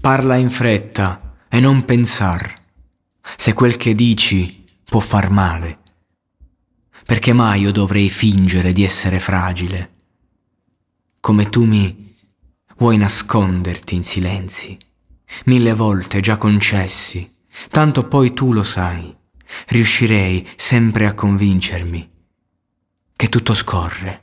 Parla in fretta e non pensar. Se quel che dici può far male. Perché mai io dovrei fingere di essere fragile? Come tu mi vuoi nasconderti in silenzi, mille volte già concessi, tanto poi tu lo sai riuscirei sempre a convincermi che tutto scorre.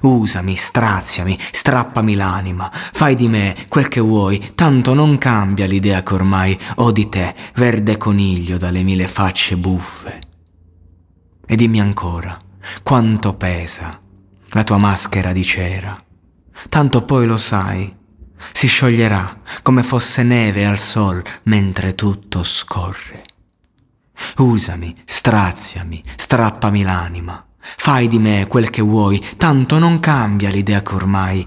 Usami, straziami, strappami l'anima, fai di me quel che vuoi, tanto non cambia l'idea che ormai ho di te, verde coniglio dalle mille facce buffe. E dimmi ancora, quanto pesa la tua maschera di cera. Tanto poi lo sai, si scioglierà come fosse neve al sol mentre tutto scorre. Usami, straziami, strappami l'anima. Fai di me quel che vuoi, tanto non cambia l'idea che ormai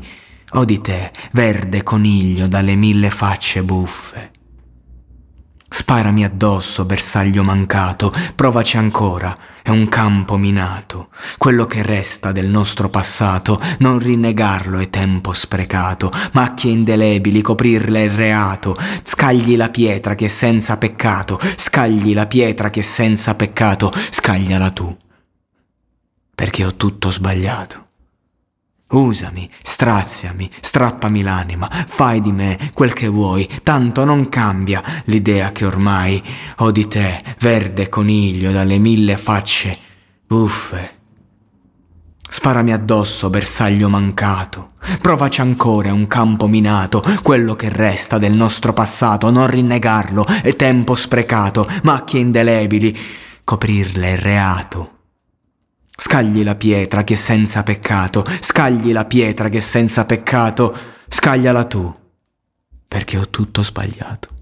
ho di te, verde coniglio dalle mille facce buffe. Sparami addosso, bersaglio mancato, provaci ancora, è un campo minato. Quello che resta del nostro passato, non rinnegarlo è tempo sprecato. Macchie indelebili, coprirle è reato. Scagli la pietra che è senza peccato, scagli la pietra che è senza peccato, scagliala tu. Perché ho tutto sbagliato. Usami, straziami, strappami l'anima, fai di me quel che vuoi, tanto non cambia l'idea che ormai ho di te, verde coniglio dalle mille facce buffe. Sparami addosso, bersaglio mancato. Provaci ancora, un campo minato, quello che resta del nostro passato, non rinnegarlo, è tempo sprecato, macchie indelebili, coprirle è reato. Scagli la pietra che senza peccato, scagli la pietra che senza peccato, scagliala tu, perché ho tutto sbagliato.